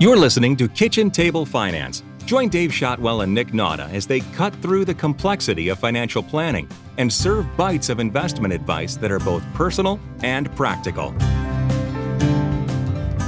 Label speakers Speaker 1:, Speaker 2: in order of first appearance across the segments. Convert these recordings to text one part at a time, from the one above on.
Speaker 1: You're listening to Kitchen Table Finance. Join Dave Shotwell and Nick Nauta as they cut through the complexity of financial planning and serve bites of investment advice that are both personal and practical.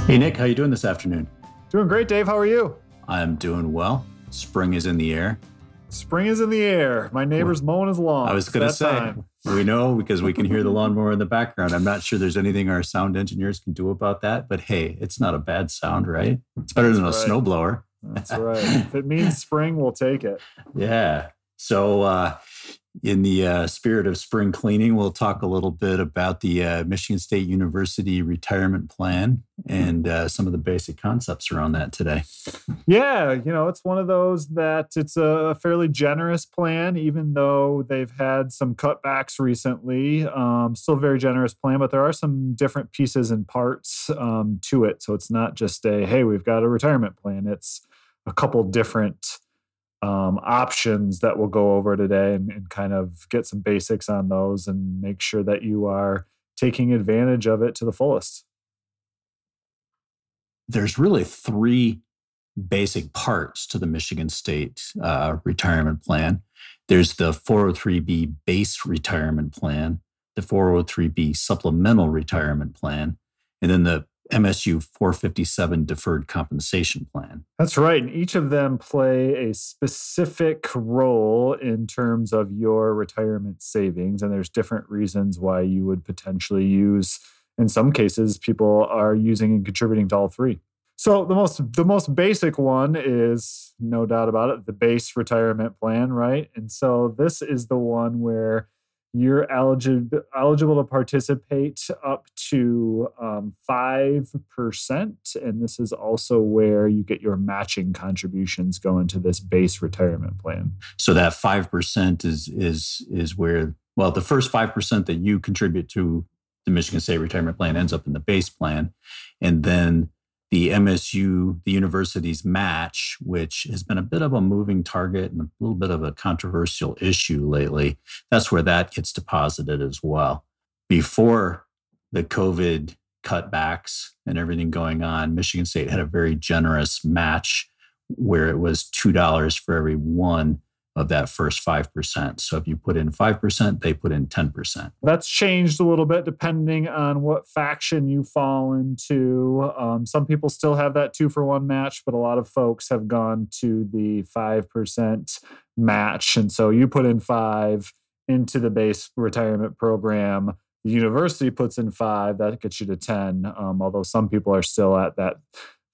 Speaker 2: Hey Nick, how you doing this afternoon?
Speaker 3: Doing great, Dave. How are you?
Speaker 2: I'm doing well. Spring is in the air.
Speaker 3: Spring is in the air. My neighbor's mowing his lawn.
Speaker 2: I was going to say, time. We know because we can hear the lawnmower in the background. I'm not sure there's anything our sound engineers can do about that, but hey, it's not a bad sound, right? It's better than a snowblower.
Speaker 3: That's right. if it means spring, we'll take it.
Speaker 2: Yeah. So, uh, in the uh, spirit of spring cleaning, we'll talk a little bit about the uh, Michigan State University retirement plan and uh, some of the basic concepts around that today.
Speaker 3: Yeah, you know, it's one of those that it's a fairly generous plan, even though they've had some cutbacks recently. Um, still very generous plan, but there are some different pieces and parts um, to it. So it's not just a, hey, we've got a retirement plan. It's a couple different um, options that we'll go over today and, and, kind of get some basics on those and make sure that you are taking advantage of it to the fullest.
Speaker 2: There's really three basic parts to the Michigan State uh, retirement plan. There's the 403b base retirement plan, the 403b supplemental retirement plan, and then the MSU 457 deferred compensation plan.
Speaker 3: That's right. And each of them play a specific role in terms of your retirement savings. And there's different reasons why you would potentially use, in some cases, people are using and contributing to all three. So the most the most basic one is no doubt about it, the base retirement plan, right? And so this is the one where you're eligible eligible to participate up to um, five um, percent, and this is also where you get your matching contributions go into this base retirement plan.
Speaker 2: So that five percent is is is where well the first five percent that you contribute to the Michigan State Retirement Plan ends up in the base plan, and then the MSU, the university's match, which has been a bit of a moving target and a little bit of a controversial issue lately, that's where that gets deposited as well. Before the COVID cutbacks and everything going on, Michigan State had a very generous match where it was $2 for every one of that first 5%. So if you put in 5%, they put in 10%.
Speaker 3: That's changed a little bit depending on what faction you fall into. Um, some people still have that two for one match, but a lot of folks have gone to the 5% match. And so you put in five into the base retirement program. The university puts in five, that gets you to 10. Um, although some people are still at that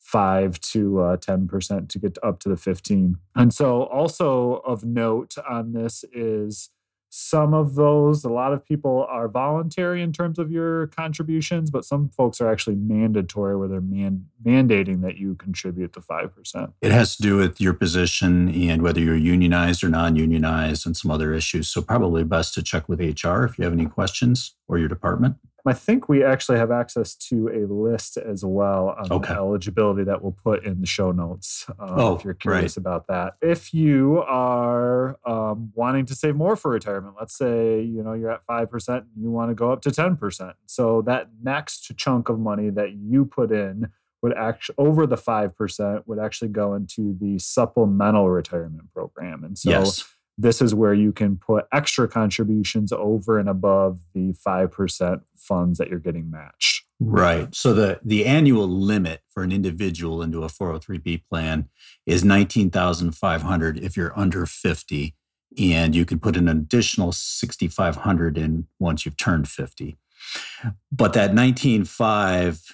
Speaker 3: five to uh, 10% to get up to the 15. And so also of note on this is some of those, a lot of people are voluntary in terms of your contributions, but some folks are actually mandatory where they're man- mandating that you contribute the 5%.
Speaker 2: It has to do with your position and whether you're unionized or non unionized and some other issues. So, probably best to check with HR if you have any questions or your department.
Speaker 3: I think we actually have access to a list as well on okay. eligibility that we'll put in the show notes um, oh, if you're curious right. about that. If you are um, wanting to save more for retirement, let's say you know you're at five percent, and you want to go up to ten percent. So that next chunk of money that you put in would actually over the five percent would actually go into the supplemental retirement program, and so. Yes this is where you can put extra contributions over and above the 5% funds that you're getting matched.
Speaker 2: Right. So the the annual limit for an individual into a 403b plan is 19,500 if you're under 50 and you can put an additional 6,500 in once you've turned 50. But that 19.5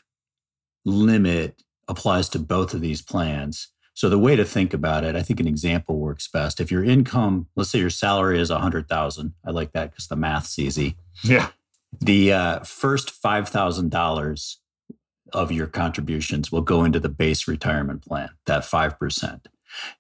Speaker 2: limit applies to both of these plans. So the way to think about it, I think an example works best. If your income, let's say your salary is 100,000, I like that because the math's easy.
Speaker 3: Yeah.
Speaker 2: The uh, first $5,000 of your contributions will go into the base retirement plan, that 5%.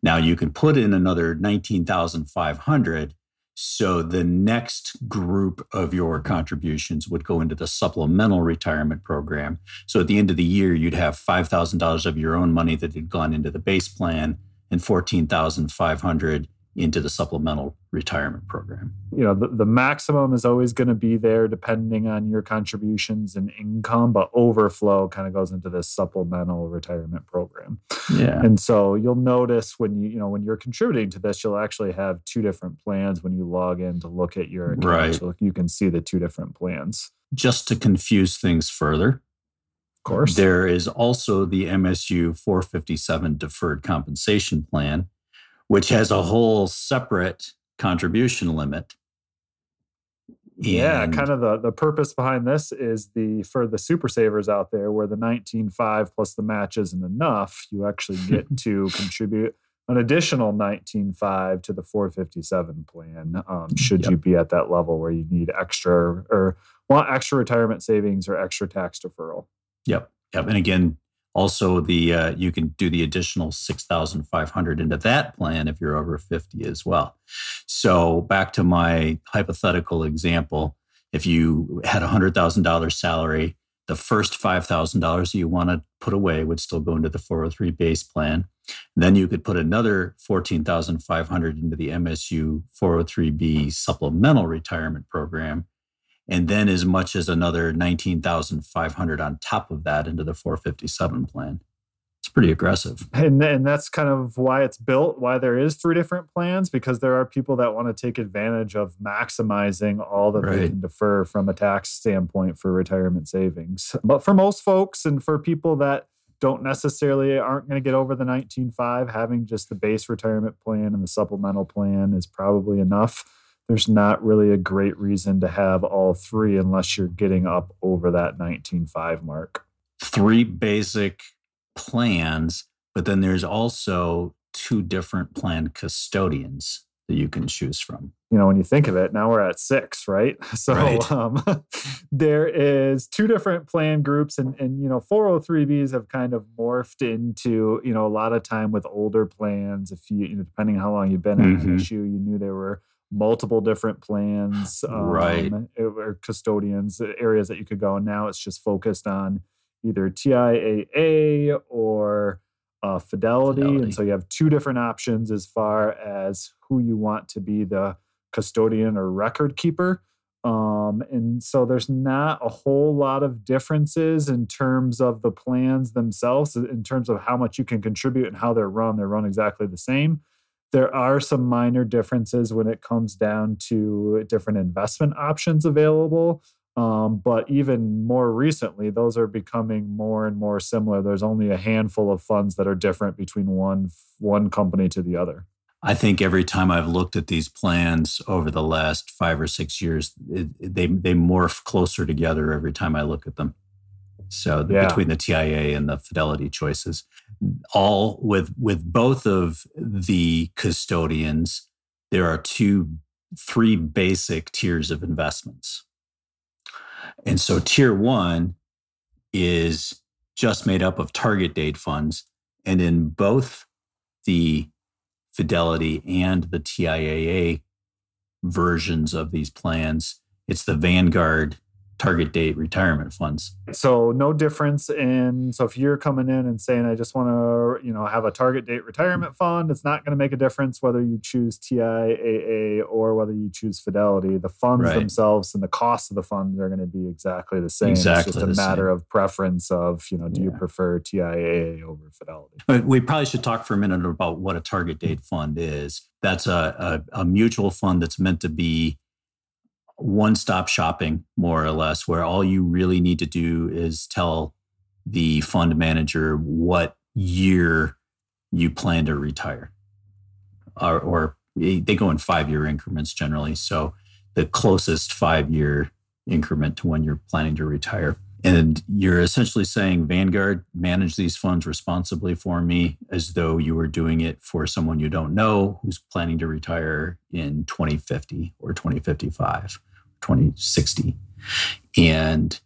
Speaker 2: Now you can put in another 19,500 so the next group of your contributions would go into the supplemental retirement program. So at the end of the year, you'd have $5,000 of your own money that had gone into the base plan and 14,500 into the supplemental retirement program.
Speaker 3: You know, the, the maximum is always going to be there depending on your contributions and income, but overflow kind of goes into this supplemental retirement program.
Speaker 2: Yeah.
Speaker 3: And so you'll notice when you, you know, when you're contributing to this, you'll actually have two different plans when you log in to look at your account.
Speaker 2: Right.
Speaker 3: So you can see the two different plans.
Speaker 2: Just to confuse things further,
Speaker 3: Of course.
Speaker 2: There is also the MSU 457 deferred compensation plan, which has a whole separate contribution limit.
Speaker 3: Yeah,
Speaker 2: And-
Speaker 3: kind of the the purpose behind this is the for the super savers out there where the 19.5 plus the match isn't enough, you actually get to contribute an additional 19.5 to the 457 plan. Um, should
Speaker 2: Yep.
Speaker 3: you be at that level where you need extra or want extra retirement savings or extra tax deferral?
Speaker 2: Yep. Yep. And again, also the uh, you can do the additional six thousand five hundred into that plan if you're over fifty as well. So back to my hypothetical example, if you had a hundred thousand dollars salary, the first five thousand dollars you want to put away would still go into the four hundred three base plan. Then you could put another fourteen thousand five hundred into the MSU four hundred three B supplemental retirement program and then as much as another 19,500 on top of that into the 457 plan. It's pretty aggressive.
Speaker 3: And and that's kind of why it's built, why there is three different plans, because there are people that want to take advantage of maximizing all that they can defer from a tax standpoint for retirement savings. But for most folks and for people that don't necessarily aren't going to get over the 19.5, having just the base retirement plan and the supplemental plan is probably enough. There's not really a great reason to have all three unless you're getting up over that 19.5 mark.
Speaker 2: Three basic plans, but then there's also two different plan custodians that you can choose from.
Speaker 3: you know, when you think of it, now we're at six, right? So
Speaker 2: Right.
Speaker 3: um, there is two different plan groups, and and you know, 403bs have kind of morphed into you know a lot of time with older plans. If you, you know, depending on how long you've been on an
Speaker 2: Mhm.
Speaker 3: issue, you knew there were multiple different plans, um,
Speaker 2: Right.
Speaker 3: or custodians areas that you could go. And now it's just focused on either TIAA or uh, fidelity.
Speaker 2: Fidelity.
Speaker 3: And so you have two different options as far as who you want to be the custodian or record keeper. Um, and so there's not a whole lot of differences in terms of the plans themselves, in terms of how much you can contribute and how they're run. They're run exactly the same. There are some minor differences when it comes down to different investment options available. Um, but even more recently, those are becoming more and more similar. There's only a handful of funds that are different between one one company to the other.
Speaker 2: I think every time I've looked at these plans over the last five or six years, it, they they morph closer together every time I look at them. So the-
Speaker 3: Yeah.
Speaker 2: between the TIA and the Fidelity choices, all with with both of the custodians, there are two, three basic tiers of investments, and so tier one is just made up of target date funds, and in both the Fidelity and the TIAA versions of these plans. It's the Vanguard target date retirement funds.
Speaker 3: So no difference in so if you're coming in and saying I just want to you know have a target date retirement fund, it's not going to make a difference whether you choose TIAA or whether you choose Fidelity. The funds
Speaker 2: Right.
Speaker 3: themselves and the cost of the funds are going to be exactly the same.
Speaker 2: Exactly
Speaker 3: it's just a matter
Speaker 2: same.
Speaker 3: of preference of you know do you prefer TIAA over Fidelity?
Speaker 2: But we probably should talk for a minute about what a target date fund is. That's a, a, a mutual fund that's meant to be one stop shopping, more or less, where all you really need to do is tell the fund manager what year you plan to retire. Or, or they go in five year increments generally. So the closest five year increment to when you're planning to retire. And you're essentially saying, Vanguard, manage these funds responsibly for me as though you were doing it for someone you don't know who's planning to retire in 2050 or 2055, 2060. And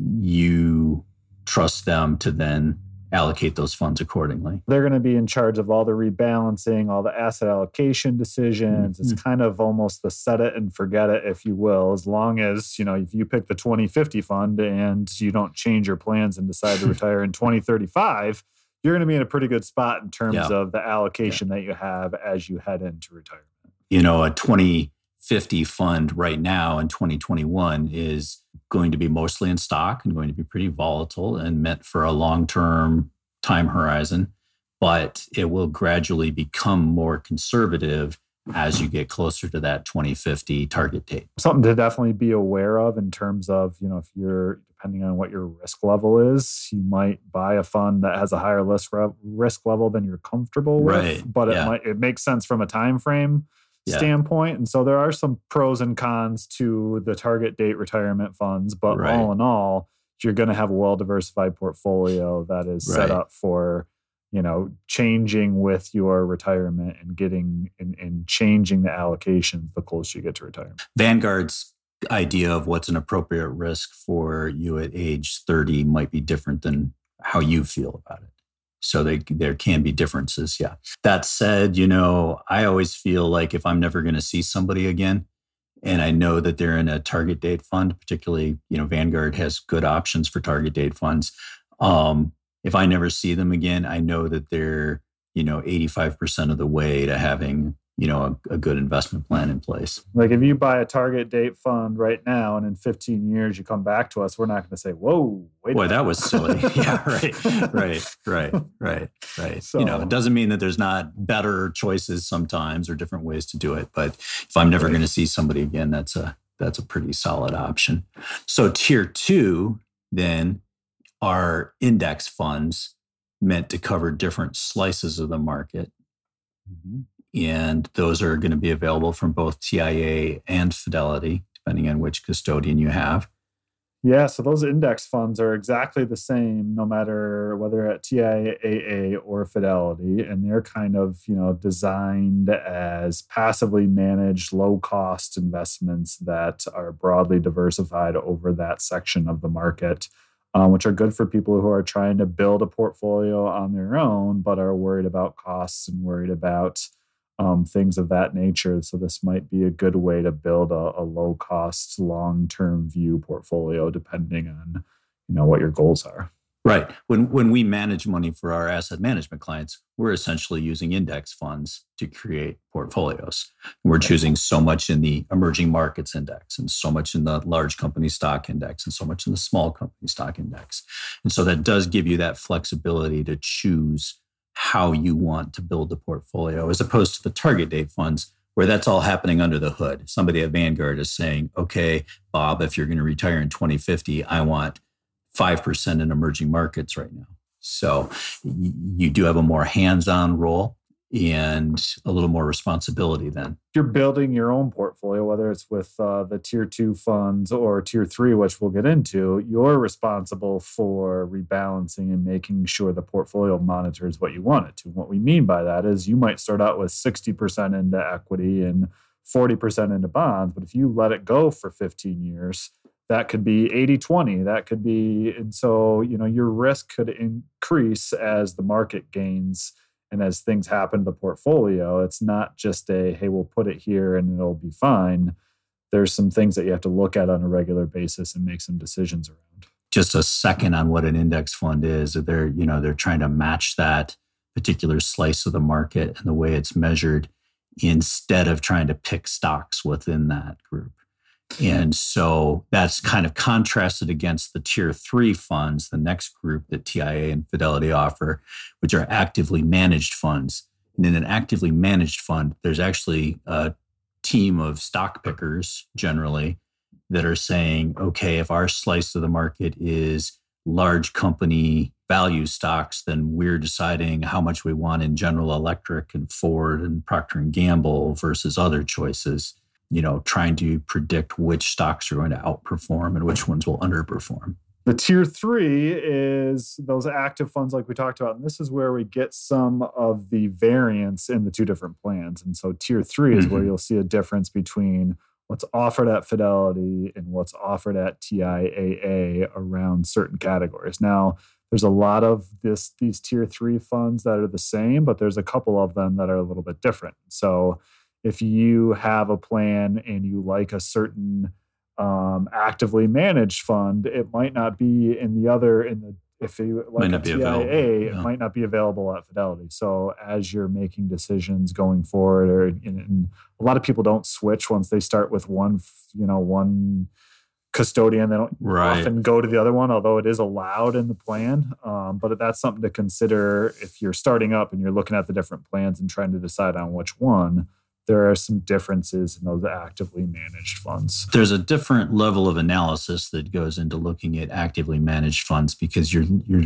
Speaker 2: you trust them to then allocate those funds accordingly.
Speaker 3: They're going to be in charge of all the rebalancing, all the asset allocation decisions. It's mm-hmm. kind of almost the set it and forget it, if you will, as long as, you know, if you pick the 2050 fund and you don't change your plans and decide to retire in 2035, you're going to be in a pretty good spot in terms
Speaker 2: Yeah.
Speaker 3: of the allocation that you have as you head into retirement.
Speaker 2: You know, a 2050 fund right now in 2021 is going to be mostly in stock and going to be pretty volatile and meant for a long term time horizon, but it will gradually become more conservative as you get closer to that 2050 target date.
Speaker 3: Something to definitely be aware of in terms of, you know, if you're depending on what your risk level is, you might buy a fund that has a higher risk risk level than you're comfortable with,
Speaker 2: Right,
Speaker 3: but it
Speaker 2: yeah.
Speaker 3: might it makes sense from a time frame
Speaker 2: Yeah.
Speaker 3: standpoint. And so there are some pros and cons to the target date retirement funds, but
Speaker 2: Right.
Speaker 3: all in all, you're going to have a well diversified portfolio that is set up for you know changing with your retirement and getting and, and changing the allocations the closer you get to retirement
Speaker 2: Vanguard's idea of what's an appropriate risk for you at age 30 might be different than how you feel about it. So they, there can be differences. Yeah. That said, you know, I always feel like if I'm never going to see somebody again, and I know that they're in a target date fund, particularly, you know, Vanguard has good options for target date funds. Um, if I never see them again, I know that they're, you know, 85% of the way to having, you know, a, a good investment plan in place.
Speaker 3: like if you buy a target date fund right now and in 15 years you come back to us we're not going to say whoa wait
Speaker 2: Boy, that was silly. yeah, right, right, right, right, right. you know, it doesn't mean that there's not better choices sometimes or different ways to do it. But if I'm never
Speaker 3: Right.
Speaker 2: going to see somebody again, that's a that's a pretty solid option. So tier two then are index funds meant to cover different slices of the market. Mm-hmm. And those are going to be available from both TIA and Fidelity, depending on which custodian you have.
Speaker 3: Yeah, so those index funds are exactly the same no matter whether at TIAA or Fidelity. And they're kind of, you know, designed as passively managed, low cost investments that are broadly diversified over that section of the market, um, which are good for people who are trying to build a portfolio on their own, but are worried about costs and worried about um, things of that nature. So this might be a good way to build a, a low cost, long term view portfolio, depending on you know what your goals are.
Speaker 2: Right. When when we manage money for our asset management clients, we're essentially using index funds to create portfolios. We're choosing so much in the emerging markets index and so much in the large company stock index and so much in the small company stock index. And so that does give you that flexibility to choose how you want to build the portfolio as opposed to the target date funds where that's all happening under the hood. Somebody at Vanguard is saying, "Okay, Bob, if you're going to retire in 2050, I want 5% in emerging markets right now. So you do have a more hands on role and a little more responsibility then.
Speaker 3: You're building your own portfolio, whether it's with uh, the tier two funds or tier three, which we'll get into. You're responsible for rebalancing and making sure the portfolio monitors what you want it to. What we mean by that is you might start out with 60% into equity and 40% into bonds, but if you let it go for 15 years, that could be 80 20 that could be and so you know your risk could increase as the market gains and as things happen to the portfolio it's not just a hey we'll put it here and it'll be fine there's some things that you have to look at on a regular basis and make some decisions around
Speaker 2: Just a second on what an index fund is. They're, you know, they're trying to match that particular slice of the market and the way it's measured instead of trying to pick stocks within that group. And so that's kind of contrasted against the tier three funds, the next group that TIA and Fidelity offer, which are actively managed funds. And in an actively managed fund, there's actually a team of stock pickers generally that are saying, okay, if our slice of the market is large company value stocks, then we're deciding how much we want in General Electric and Ford and Procter and Gamble versus other choices you know, trying to predict which stocks are going to outperform and which ones will underperform.
Speaker 3: The tier three is those active funds, like we talked about. And this is where we get some of the variance in the two different plans. And so, tier 3 is where
Speaker 2: Mhm.
Speaker 3: you'll see a difference between what's offered at Fidelity and what's offered at TIAA around certain categories. Now, there's a lot of this these tier three funds that are the same, but there's a couple of them that are a little bit different. So, if you have a plan and you like a certain um, actively managed fund, it might not be in the other in the if you like
Speaker 2: Might
Speaker 3: a
Speaker 2: not be
Speaker 3: TIA,
Speaker 2: available,
Speaker 3: it might not be available at Fidelity. So as you're making decisions going forward, or and, and a lot of people don't switch once they start with one, you know, one custodian. They don't
Speaker 2: Right.
Speaker 3: often go to the other one, although it is allowed in the plan. Um, but that's something to consider if you're starting up and you're looking at the different plans and trying to decide on which one. There are some differences in those actively managed funds.
Speaker 2: There's a different level of analysis that goes into looking at actively managed funds because you're you're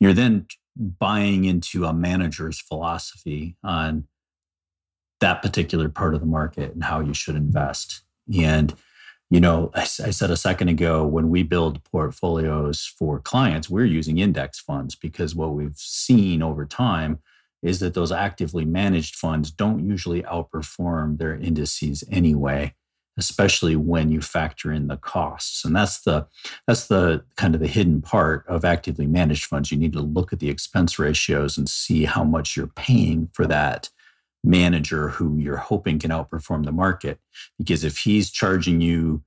Speaker 2: you're then buying into a manager's philosophy on that particular part of the market and how you should invest. And you know, I said a second ago when we build portfolios for clients, we're using index funds because what we've seen over time is that those actively managed funds don't usually outperform their indices anyway especially when you factor in the costs. And that's the that's the kind of the hidden part of actively managed funds. You need to look at the expense ratios and see how much you're paying for that manager who you're hoping can outperform the market. Because if he's charging you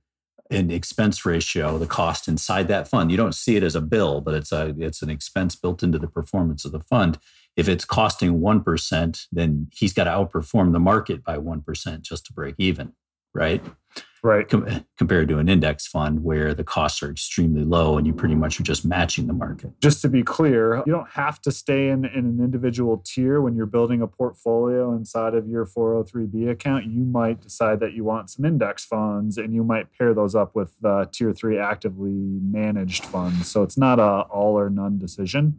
Speaker 2: an expense ratio the cost inside that fund you don't see it as a bill but it's a it's an expense built into the performance of the fund if it's costing 1% then he's got to outperform the market by 1% just to break even right
Speaker 3: Right.
Speaker 2: Com- compared to an index fund where the costs are extremely low and you pretty much are just matching the market.
Speaker 3: just to be clear, you don't have to stay in, in an individual tier when you're building a portfolio inside of your 403b account. You might decide that you want some index funds and you might pair those up with uh, tier three actively managed funds. So it's not a all or none decision.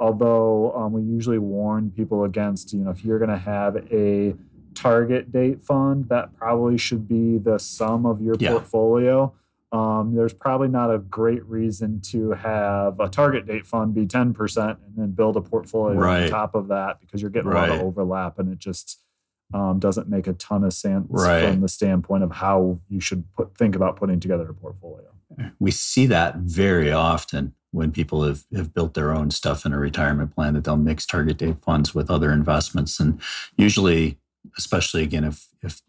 Speaker 3: Although um, we usually warn people against, you know, if you're going to have a target date fund, that probably should be the sum of your
Speaker 2: Yeah.
Speaker 3: portfolio. Um, there's probably not a great reason to have a target date fund be 10% and then build a portfolio on top of that because you're getting a lot of overlap and it just um, doesn't make a ton of sense
Speaker 2: Right.
Speaker 3: from the standpoint of how you should put, think about putting together a portfolio.
Speaker 2: We see that very often when people have, have built their own stuff in a retirement plan that they'll mix target date funds with other investments. And usually, especially again, if, if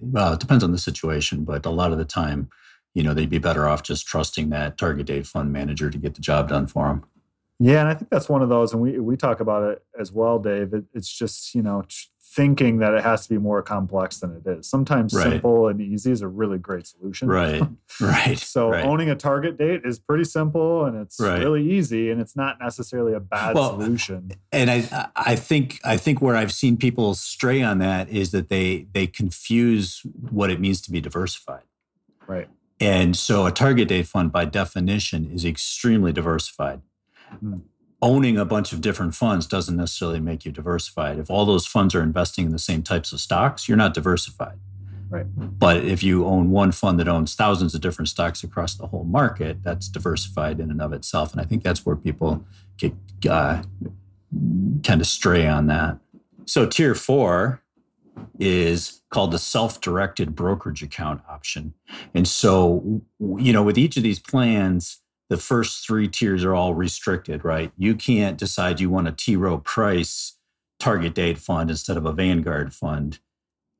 Speaker 2: well, it depends on the situation, but a lot of the time, you know, they'd be better off just trusting that target date fund manager to get the job done for them.
Speaker 3: Yeah, and I think that's one of those, and we we talk about it as well, Dave. It, it's just you know thinking that it has to be more complex than it is. Sometimes
Speaker 2: Right.
Speaker 3: simple and easy is a really great solution.
Speaker 2: Right. Right.
Speaker 3: So
Speaker 2: right.
Speaker 3: owning a target date is pretty simple and it's
Speaker 2: Right.
Speaker 3: really easy, and it's not necessarily a bad
Speaker 2: Well,
Speaker 3: solution.
Speaker 2: and I I think I think where I've seen people stray on that is that they they confuse what it means to be diversified.
Speaker 3: Right.
Speaker 2: And so a target date fund by definition is extremely diversified.
Speaker 3: Hmm.
Speaker 2: Owning a bunch of different funds doesn't necessarily make you diversified. If all those funds are investing in the same types of stocks, you're not diversified.
Speaker 3: Right.
Speaker 2: But if you own one fund that owns thousands of different stocks across the whole market, that's diversified in and of itself. And I think that's where people get uh, kind of stray on that. So tier four is called the self-directed brokerage account option. And so, you know, with each of these plans, the first three tiers are all restricted, right? You can't decide you want a T. Rowe Price target date fund instead of a Vanguard fund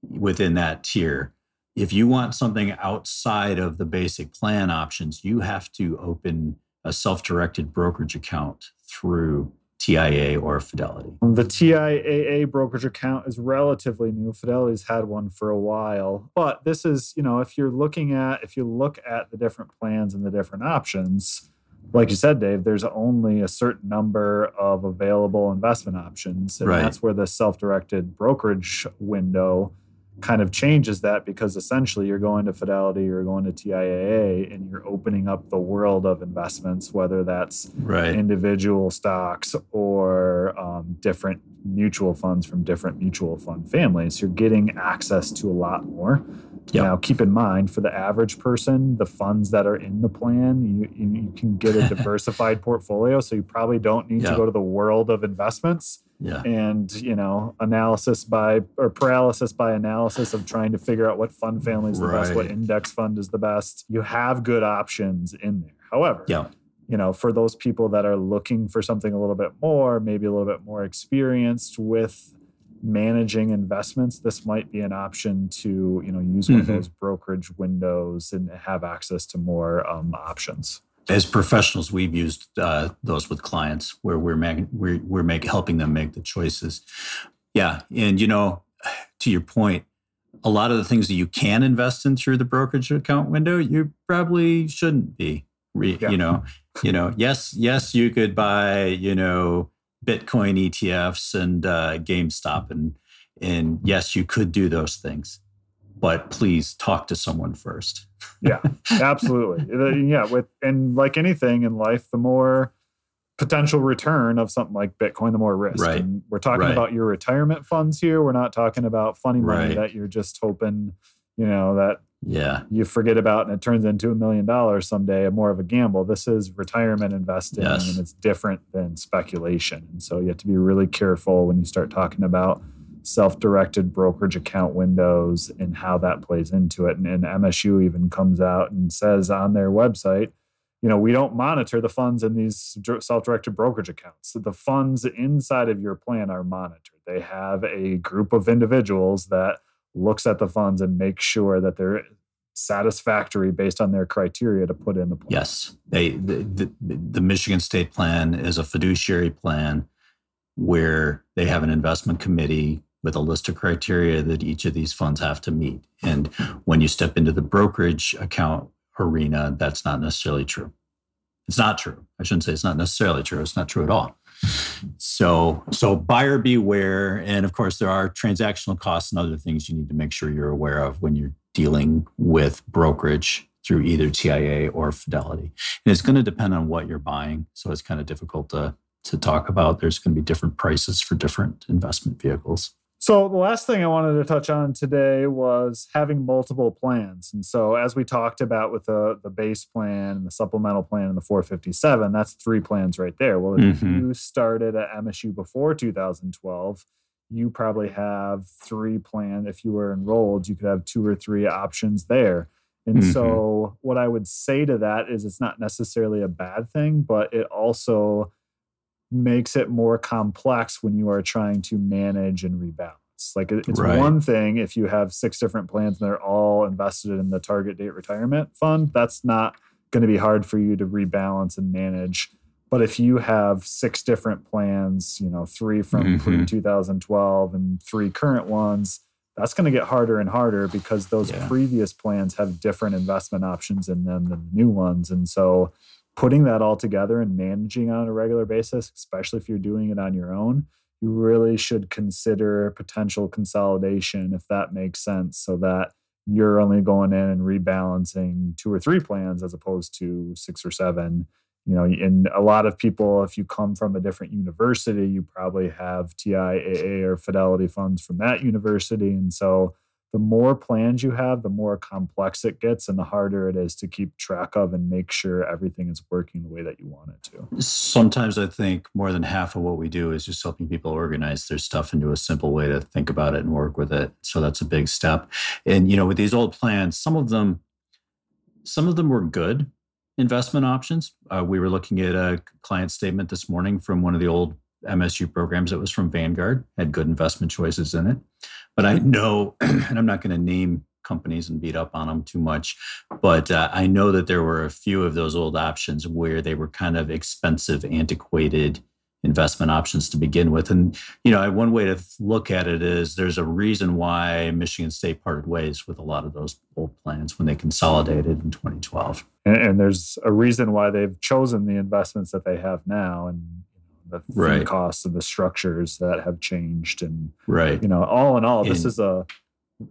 Speaker 2: within that tier. If you want something outside of the basic plan options, you have to open a self-directed brokerage account through TIA or Fidelity.
Speaker 3: The TIAA brokerage account is relatively new. Fidelity's had one for a while, but this is, you know, if you're looking at, if you look at the different plans and the different options, like you said, Dave, there's only a certain number of available investment options. And
Speaker 2: Right.
Speaker 3: that's where the self directed brokerage window kind of changes that because essentially you're going to Fidelity, you're going to TIAA, and you're opening up the world of investments, whether that's
Speaker 2: Right.
Speaker 3: individual stocks or um, different mutual funds from different mutual fund families. You're getting access to a lot more.
Speaker 2: Yep.
Speaker 3: Now, keep in mind for the average person, the funds that are in the plan, you, you, you can get a diversified portfolio. So you probably don't need
Speaker 2: Yeah.
Speaker 3: to go to the world of investments
Speaker 2: Yeah.
Speaker 3: and you know analysis by or paralysis by analysis of trying to figure out what fund family is the best, what index fund is the best. You have good options in there. However,
Speaker 2: Yeah.
Speaker 3: you know, for those people that are looking for something a little bit more, maybe a little bit more experienced with managing investments, this might be an option to, you know, use one of
Speaker 2: Mhm.
Speaker 3: those brokerage windows and have access to more um, options.
Speaker 2: As professionals, we've used uh, those with clients where we're mag- we're we're make, helping them make the choices. Yeah, and you know, to your point, a lot of the things that you can invest in through the brokerage account window, you probably shouldn't be. Re- yeah. You know, you know, yes, yes, you could buy, you know, Bitcoin ETFs and uh, GameStop, and and yes, you could do those things, but please talk to someone first.
Speaker 3: yeah, absolutely. yeah, with and like anything in life, the more potential return of something like Bitcoin, the more risk.
Speaker 2: Right.
Speaker 3: And we're talking
Speaker 2: right.
Speaker 3: about your retirement funds here. We're not talking about funny money right. that you're just hoping, you know, that
Speaker 2: yeah
Speaker 3: you forget about and it turns into a million dollars someday. More of a gamble. This is retirement investing,
Speaker 2: yes.
Speaker 3: and it's different than speculation. And so you have to be really careful when you start talking about self-directed brokerage account windows and how that plays into it. And, and MSU even comes out and says on their website you know we don't monitor the funds in these self-directed brokerage accounts. The funds inside of your plan are monitored. They have a group of individuals that looks at the funds and makes sure that they're satisfactory based on their criteria to put in the plan.
Speaker 2: Yes. They the, the, the michigan state plan is a fiduciary plan where they have an investment committee with a list of criteria that each of these funds have to meet and when you step into the brokerage account arena, that's not necessarily true. It's not true. I shouldn't say it's not necessarily true. It's not true at all. So, so buyer beware. And of course, there are transactional costs and other things you need to make sure you're aware of when you're dealing with brokerage through either TIAA or Fidelity. And it's going to depend on what you're buying. So it's kind of difficult to, to talk about. There's going to be different prices for different investment vehicles.
Speaker 3: So the last thing I wanted to touch on today was having multiple plans. And so as we talked about with the the base plan and the supplemental plan and the 457, that's three plans right there. Well, if mm-hmm. you started at MSU before 2012, you probably have three plans. If you were enrolled, you could have two or three options there. And mm-hmm. so what I would say to that is it's not necessarily a bad thing, but it also makes it more complex when you are trying to manage and rebalance. Like it's right. one thing if you have six different plans and they're all invested in the target date retirement fund, that's not going to be hard for you to rebalance and manage. But if you have six different plans, you know, three from mm-hmm. pre 2012 and three current ones, that's going to get harder and harder because those yeah. previous plans have different investment options in them than the new ones. And so putting that all together and managing on a regular basis, especially if you're doing it on your own, you really should consider potential consolidation if that makes sense so that you're only going in and rebalancing two or three plans as opposed to six or seven. You know and a lot of people if you come from a different university you probably have tiaa or fidelity funds from that university and so the more plans you have, the more complex it gets and the harder it is to keep track of and make sure everything is working the way that you want it to.
Speaker 2: Sometimes I think more than half of what we do is just helping people organize their stuff into a simple way to think about it and work with it. So that's a big step. And you know, with these old plans, some of them some of them were good investment options. Uh, we were looking at a client statement this morning from one of the old MSU programs that was from Vanguard, had good investment choices in it. But I know, and I'm not going to name companies and beat up on them too much, but uh, I know that there were a few of those old options where they were kind of expensive, antiquated investment options to begin with. And, you know, one way to look at it is there's a reason why Michigan State parted ways with a lot of those old plans when they consolidated in 2012.
Speaker 3: And, and there's a reason why they've chosen the investments that they have now. And the right. costs and the structures that have changed and
Speaker 2: right.
Speaker 3: you know all in all this is a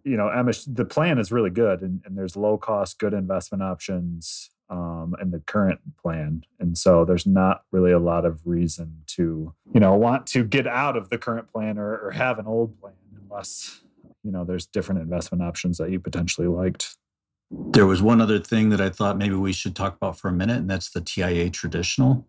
Speaker 3: you know MS, the plan is really good and, and there's low cost good investment options um, in the current plan. And so there's not really a lot of reason to you know want to get out of the current plan or, or have an old plan unless you know there's different investment options that you potentially liked.
Speaker 2: There was one other thing that I thought maybe we should talk about for a minute, and that's the TIAA traditional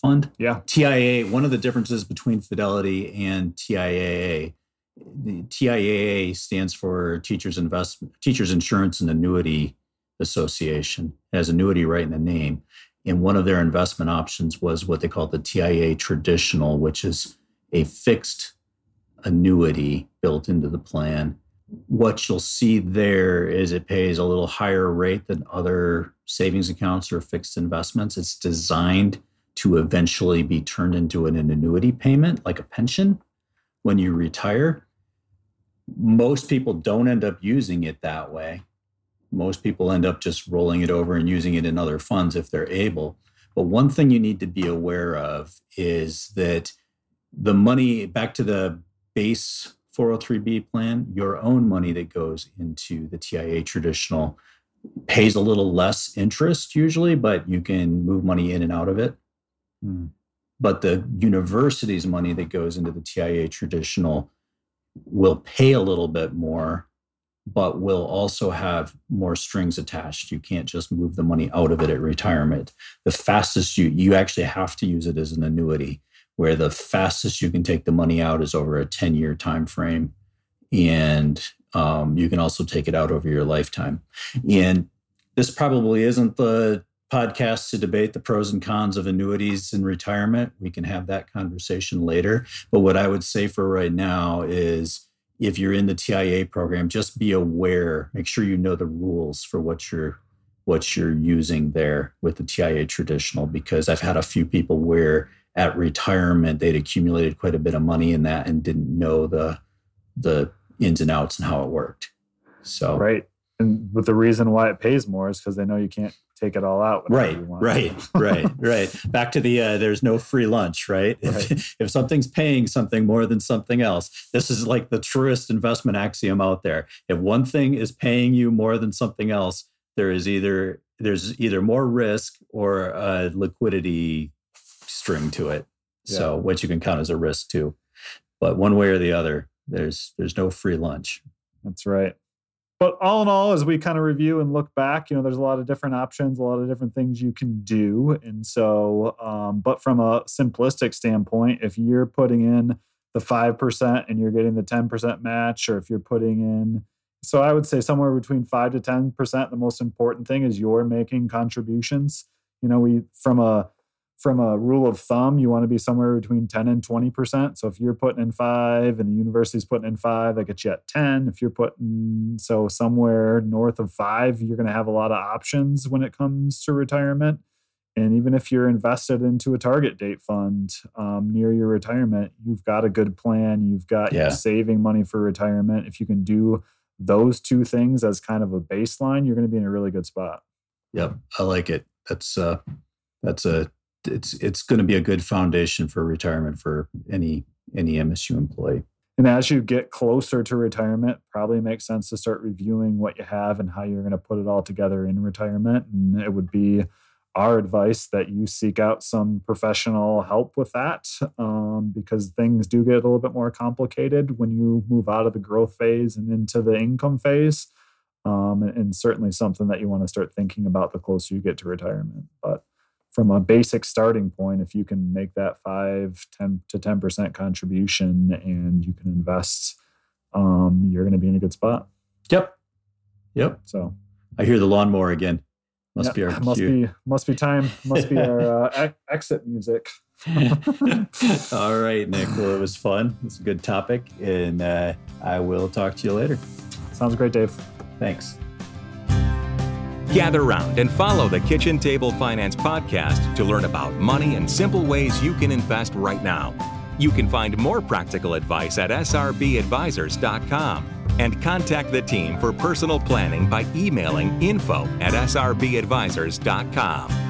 Speaker 2: fund.
Speaker 3: Yeah.
Speaker 2: TIAA, one of the differences between Fidelity and TIAA, the TIAA stands for Teachers Investment Teachers Insurance and Annuity Association. It has annuity right in the name. And one of their investment options was what they call the TIAA traditional, which is a fixed annuity built into the plan what you'll see there is it pays a little higher rate than other savings accounts or fixed investments. It's designed to eventually be turned into an, an annuity payment, like a pension, when you retire. Most people don't end up using it that way. Most people end up just rolling it over and using it in other funds if they're able. But one thing you need to be aware of is that the money, back to the base 403b plan, your own money that goes into the TIA traditional pays a little less interest usually, but you can move money in and out of it. Hmm. But the university's money that goes into the TIA traditional will pay a little bit more, but will also have more strings attached. You can't just move the money out of it at retirement. The fastest you you actually have to use it as an annuity, where the fastest you can take the money out is over a 10 year time frame. And um, you can also take it out over your lifetime. And this probably isn't the podcast to debate the pros and cons of annuities in retirement. We can have that conversation later. But what I would say for right now is if you're in the TIA program, just be aware, make sure you know the rules for what you're what you're using there with the TIA traditional because I've had a few people where at retirement they'd accumulated quite a bit of money in that and didn't know the the ins and outs and how it worked. So
Speaker 3: right, and but the reason why it pays more is because they know you can't take it all out.
Speaker 2: Right, right, right, right. Back to the uh, there's no free lunch, right? right. If, if something's paying something more than something else, this is like the truest investment axiom out there. If one thing is paying you more than something else, there is either there's either more risk or a liquidity string to it. Yeah. So which you can count as a risk too. But one way or the other, there's there's no free lunch.
Speaker 3: That's right. But all in all, as we kind of review and look back, you know, there's a lot of different options, a lot of different things you can do. And so, um, but from a simplistic standpoint, if you're putting in the 5% and you're getting the 10% match, or if you're putting in, so I would say somewhere between 5 to 10%, the most important thing is you're making contributions. You know, we, from a, from a rule of thumb, you want to be somewhere between 10 and 20%. So if you're putting in five and the university's putting in five, that gets you at 10. If you're putting, so somewhere north of five, you're going to have a lot of options when it comes to retirement. And even if you're invested into a target date fund um, near your retirement, you've got a good plan. You've got yeah. saving money for retirement. If you can do those two things as kind of a baseline, you're going to be in a really good spot.
Speaker 2: Yep, I like it. That's uh, that's a it's it's going to be a good foundation for retirement for any any MSU employee.
Speaker 3: And as you get closer to retirement, probably makes sense to start reviewing what you have and how you're going to put it all together in retirement. And it would be our advice that you seek out some professional help with that um, because things do get a little bit more complicated when you move out of the growth phase and into the income phase. Um, and, certainly something that you want to start thinking about the closer you get to retirement. But from a basic starting point, if you can make that five, 10 to 10% contribution and you can invest, um, you're going to be in a good spot.
Speaker 2: Yep. Yep.
Speaker 3: So
Speaker 2: I hear the lawnmower again. Must yep. be our
Speaker 3: must cue. be must be time. Must be our uh, exit music.
Speaker 2: All right, Nick. Well, it was fun. It's a good topic, and uh, I will talk to you later.
Speaker 3: Sounds great, Dave.
Speaker 2: Thanks.
Speaker 1: Gather round and follow the Kitchen Table Finance podcast to learn about money and simple ways you can invest right now. You can find more practical advice at srbadvisors.com and contact the team for personal planning by emailing info at srbadvisors.com.